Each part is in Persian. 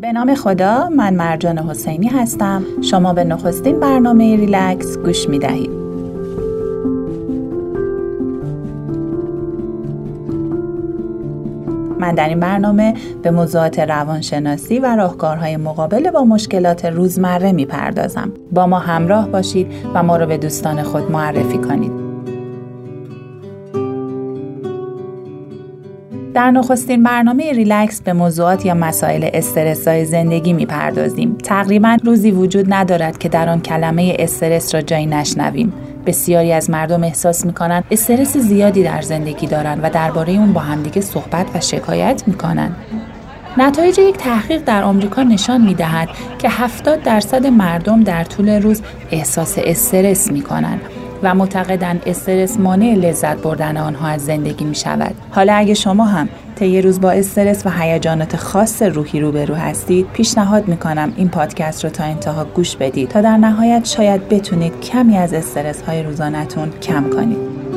به نام خدا من مرجان حسینی هستم شما به نخستین برنامه ریلکس گوش می دهید من در این برنامه به موضوعات روانشناسی و راهکارهای مقابله با مشکلات روزمره می پردازم. با ما همراه باشید و ما را به دوستان خود معرفی کنید. در نخستین برنامه ریلکس به موضوعات یا مسائل استرس های زندگی می‌پردازیم. تقریبا روزی وجود ندارد که در آن کلمه استرس را جایی نشنویم. بسیاری از مردم احساس می‌کنند استرس زیادی در زندگی دارند و درباره اون با همدیگه صحبت و شکایت می‌کنند. نتایج یک تحقیق در آمریکا نشان می دهد که 70 درصد مردم در طول روز احساس استرس می کنند و معتقدن استرس مانع لذت بردن آنها از زندگی می شود. حالا اگه شما هم طی روز با استرس و هیجانات خاص روحی روبرو هستید پیشنهاد می‌کنم این پادکست رو تا انتها گوش بدید تا در نهایت شاید بتونید کمی از استرس های روزانتون کم کنید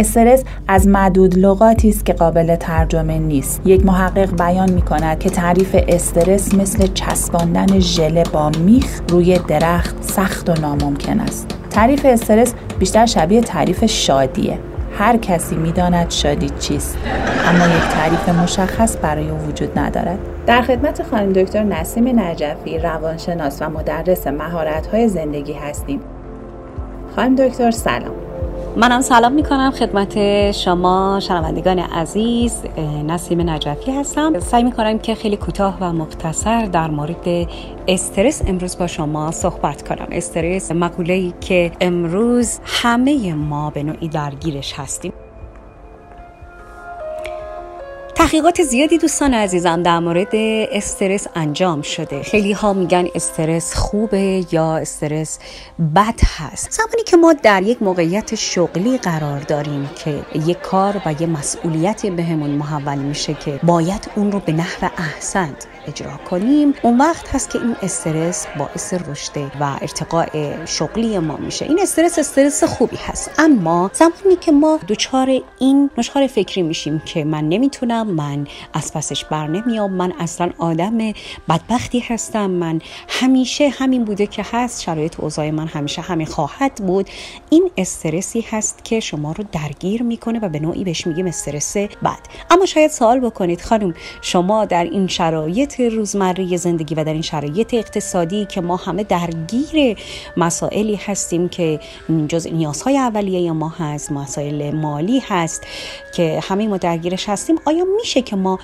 استرس از معدود لغاتی است که قابل ترجمه نیست. یک محقق بیان می کند که تعریف استرس مثل چسباندن ژله با میخ روی درخت سخت و ناممکن است. تعریف استرس بیشتر شبیه تعریف شادیه. هر کسی می‌داند شادی چیست اما یک تعریف مشخص برای او وجود ندارد. در خدمت خانم دکتر نسیم نجفی روانشناس و مدرس مهارت‌های زندگی هستیم. خانم دکتر سلام. منم سلام می‌کنم خدمت شما شنوندگان عزیز نسیم نجفی هستم. سعی می‌کنم که خیلی کوتاه و مختصر در مورد استرس امروز با شما صحبت کنم. استرس مقوله ای که امروز همه ما به نوعی درگیرش هستیم. تحقیقات زیادی دوستان عزیزم در مورد استرس انجام شده. خیلی ها میگن استرس خوبه یا استرس بد هست. زمانی که ما در یک موقعیت شغلی قرار داریم که یک کار و یه مسئولیتی بهمون محول میشه که باید اون رو به نحو احسن اجرا کنیم اون وقت هست که این استرس باعث رشد و ارتقاء شغلی ما میشه. این استرس استرس خوبی هست. اما زمانی که ما دچار این نشخار فکری میشیم که من نمی‌تونم من از پسش بر نمیام. من اصلا آدم بدبختی هستم. من همیشه همین بوده که هست. شرایط اوضاع من همیشه همین خواهد بود. این استرسی هست که شما رو درگیر می‌کنه و به نوعی بهش میگیم استرس بد. اما شاید سوال بکنید خانم شما در این شرایط روزمره زندگی و در این شرایط اقتصادی که ما همه درگیر مسائلی هستیم که جز نیازهای اولیه ما هست مسائل مالی هست که همه ما درگیرش هستیم آیا میشه که ما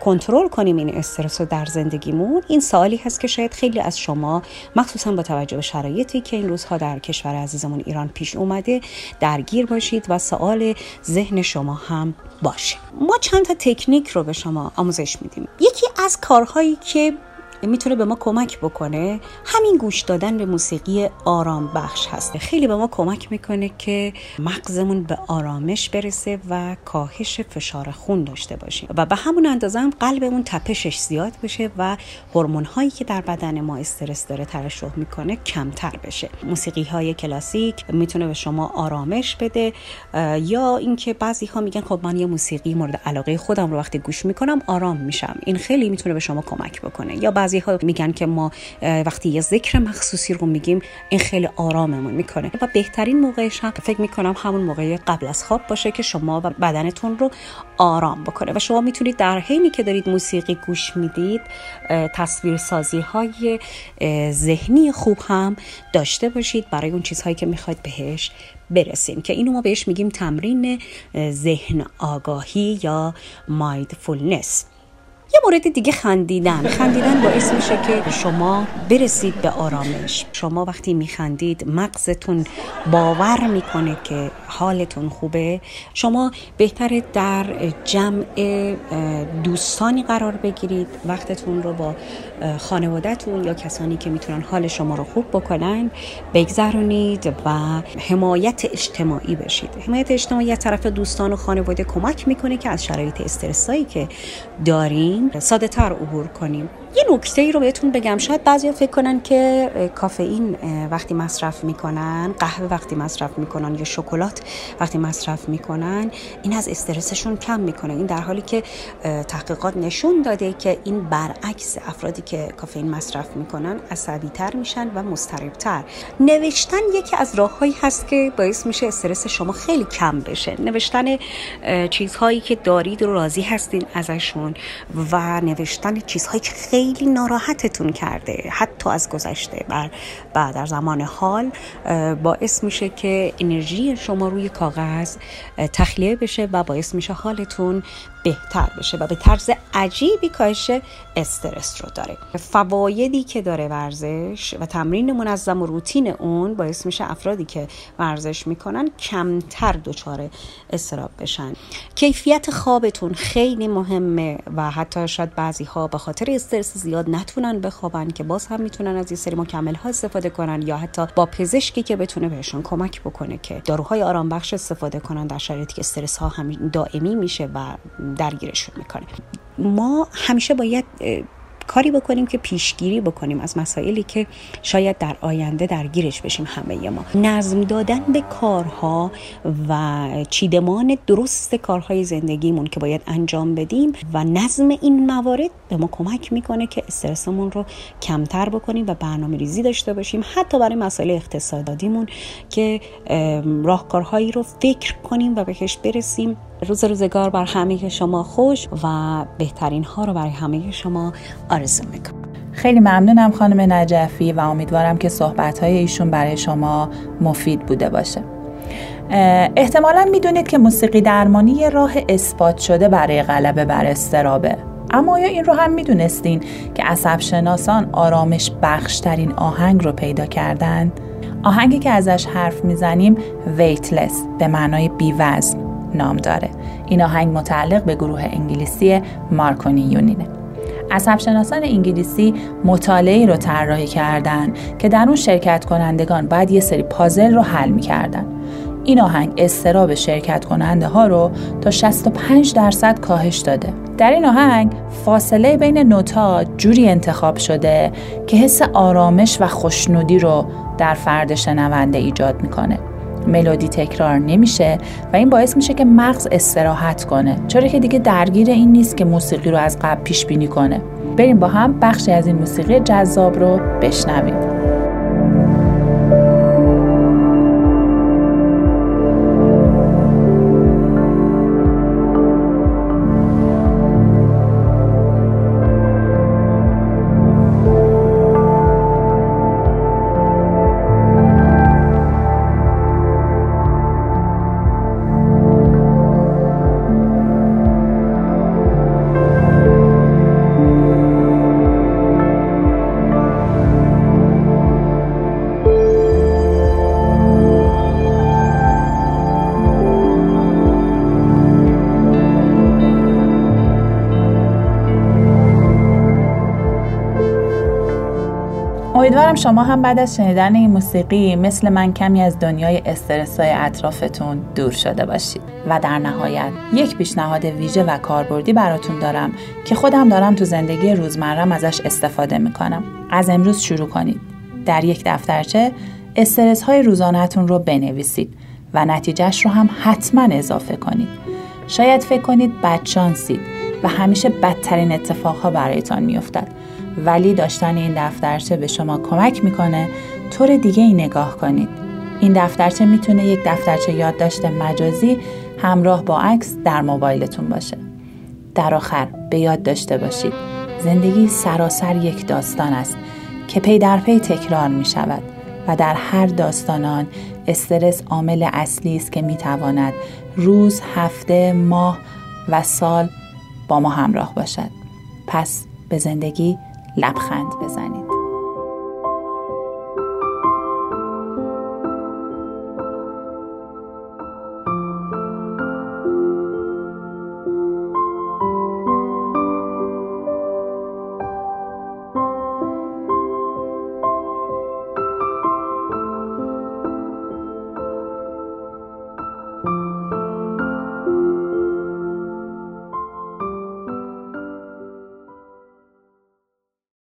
کنترل کنیم این استرس رو در زندگیمون. این سوالی هست که شاید خیلی از شما مخصوصا با توجه به شرایطی که این روزها در کشور عزیزمون ایران پیش اومده درگیر باشید و سوال ذهن شما هم باشه. ما چند تا تکنیک رو به شما آموزش میدیم. یکی از کارهایی که می‌تونه به ما کمک بکنه. همین گوش دادن به موسیقی آرام بخش هست. خیلی به ما کمک می‌کنه که مغزمون به آرامش برسه و کاهش فشار خون داشته باشیم. و به همون اندازه هم قلبمون تپشش زیاد بشه و هورمون هایی که در بدن ما استرس داره ترشح می‌کنه کمتر بشه. موسیقی های کلاسیک می‌تونه به شما آرامش بده یا اینکه بعضی ها میگن خب من یه موسیقی مورد علاقه خودم رو وقتی گوش می‌کنم آرام میشم. این خیلی می‌تونه به شما کمک بکنه. یا بعضی ها میگن که ما وقتی یه ذکر مخصوصی رو میگیم این خیلی آراممون می‌کنه. و بهترین موقعش هم فکر می‌کنم همون موقع قبل از خواب باشه که شما و بدنتون رو آرام بکنه. و شما می‌تونید در حینی که دارید موسیقی گوش می‌دید تصویر سازی های ذهنی خوب هم داشته باشید. برای اون چیزهایی که می‌خواید بهش برسیم. که اینو ما بهش میگیم تمرین ذهن آگاهی یا مایندفولنس یه مورد دیگه خندیدن. خندیدن باعث میشه که شما برسید به آرامش. شما وقتی میخندید مغزتون باور می‌کنه که حالتون خوبه. شما بهتره در جمع دوستانی قرار بگیرید. وقتتون رو با خانوادهتون یا کسانی که می‌تونن حال شما رو خوب بکنن بگذرونید و حمایت اجتماعی بشید. حمایت اجتماعی از طرف دوستان و خانواده کمک می‌کنه که از شرایط استرسایی که داریم ساده تر عبور کنیم. یه نکته ای رو بهتون بگم. شاید بعضی فکر کنن که کافئین وقتی مصرف می‌کنن قهوه وقتی مصرف می‌کنن یا شکلات وقتی مصرف می‌کنن این از استرسشون کم می‌کنه. این در حالی که تحقیقات نشون داده که این برعکس افرادی که کافئین مصرف می‌کنن عصبی تر میشن و مضطرب تر نوشتن یکی از راههایی هست که باعث میشه استرس شما خیلی کم بشه. نوشتن چیزهایی که دارید و راضی هستین ازشون و نوشتن چیزهایی که خیلی ناراحتتون کرده حتی از گذشته. بر بعد در زمان حال باعث میشه که انرژی شما روی کاغذ تخلیه بشه و باعث میشه حالتون بهتر بشه و به طرز عجیبی کاهش استرس رو داره. فوایدی که داره ورزش و تمرین منظم و روتین اون باعث میشه افرادی که ورزش می‌کنن کمتر دچار استراب بشن. کیفیت خوابتون خیلی مهمه و حتی شاید بعضی ها به خاطر استرس زیاد نتونن بخوابن که باز هم می‌تونن از این سری مکمل ها استفاده کنن یا حتی با پزشکی که بتونه بهشون کمک بکنه که داروهای آرام بخش استفاده کنن در شرایطی که استرس ها همین دائمی میشه و درگیرشون می‌کنه. ما همیشه باید کاری بکنیم که پیشگیری بکنیم از مسائلی که شاید در آینده درگیرش بشیم همه ما. نظم دادن به کارها و چیدمان درست کارهای زندگیمون که باید انجام بدیم و نظم این موارد به ما کمک می‌کنه که استرسمون رو کمتر بکنیم و برنامه ریزی داشته باشیم حتی برای مسائل اقتصادیمون که راهکارهایی رو فکر کنیم و بهش برسیم. روز روزگار بر همه شما خوش و بهترین ها رو برای همه شما آرزو می‌کنم. خیلی ممنونم خانم نجفی و امیدوارم که صحبت های ایشون برای شما مفید بوده باشه. احتمالا می‌دونید که موسیقی درمانی راه اثبات شده برای غلبه بر استرابه. اما آیا این رو هم می‌دونستین که عصب شناسان آرامش بخشترین آهنگ رو پیدا کردند؟ آهنگی که ازش حرف می‌زنیم ویتلس به معنای بیوزن. نام داره. این آهنگ متعلق به گروه انگلیسی مارکونی یونینه. عصب شناسان انگلیسی مطالعه رو طراحی کردن که در اون شرکت کنندگان باید یه سری پازل رو حل می‌کردن. این آهنگ استراب شرکت کننده ها رو تا 65 درصد کاهش داده. در این آهنگ فاصله بین نوتا جوری انتخاب شده که حس آرامش و خوشنودی رو در فرد شنونده ایجاد می‌کنه. ملودی تکرار نمیشه و این باعث میشه که مغز استراحت کنه چرا که دیگه درگیر این نیست که موسیقی رو از قبل پیش بینی کنه. بریم با هم بخشی از این موسیقی جذاب رو بشنویم. امیدوارم شما هم بعد از شنیدن این موسیقی مثل من کمی از دنیای استرسای اطرافتون دور شده باشید. و در نهایت یک پیشنهاد ویژه و کاربردی براتون دارم که خودم دارم تو زندگی روزمرم ازش استفاده می‌کنم. از امروز شروع کنید. در یک دفترچه استرس های روزانهتون رو بنویسید و نتیجهش رو هم حتما اضافه کنید. شاید فکر کنید بدشانسید و همیشه بدترین اتفاقها برایتان میافتد. ولی داشتن این دفترچه به شما کمک می‌کنه طور دیگه ای نگاه کنید. این دفترچه می‌تونه یک دفترچه یادداشت مجازی همراه با عکس در موبایلتون باشه. در آخر به یاد داشته باشید زندگی سراسر یک داستان است که پی در پی تکرار می شود و در هر داستانان استرس عامل اصلی است که می تواند روز، هفته، ماه و سال با ما همراه باشد. پس به زندگی لبخند بزنید.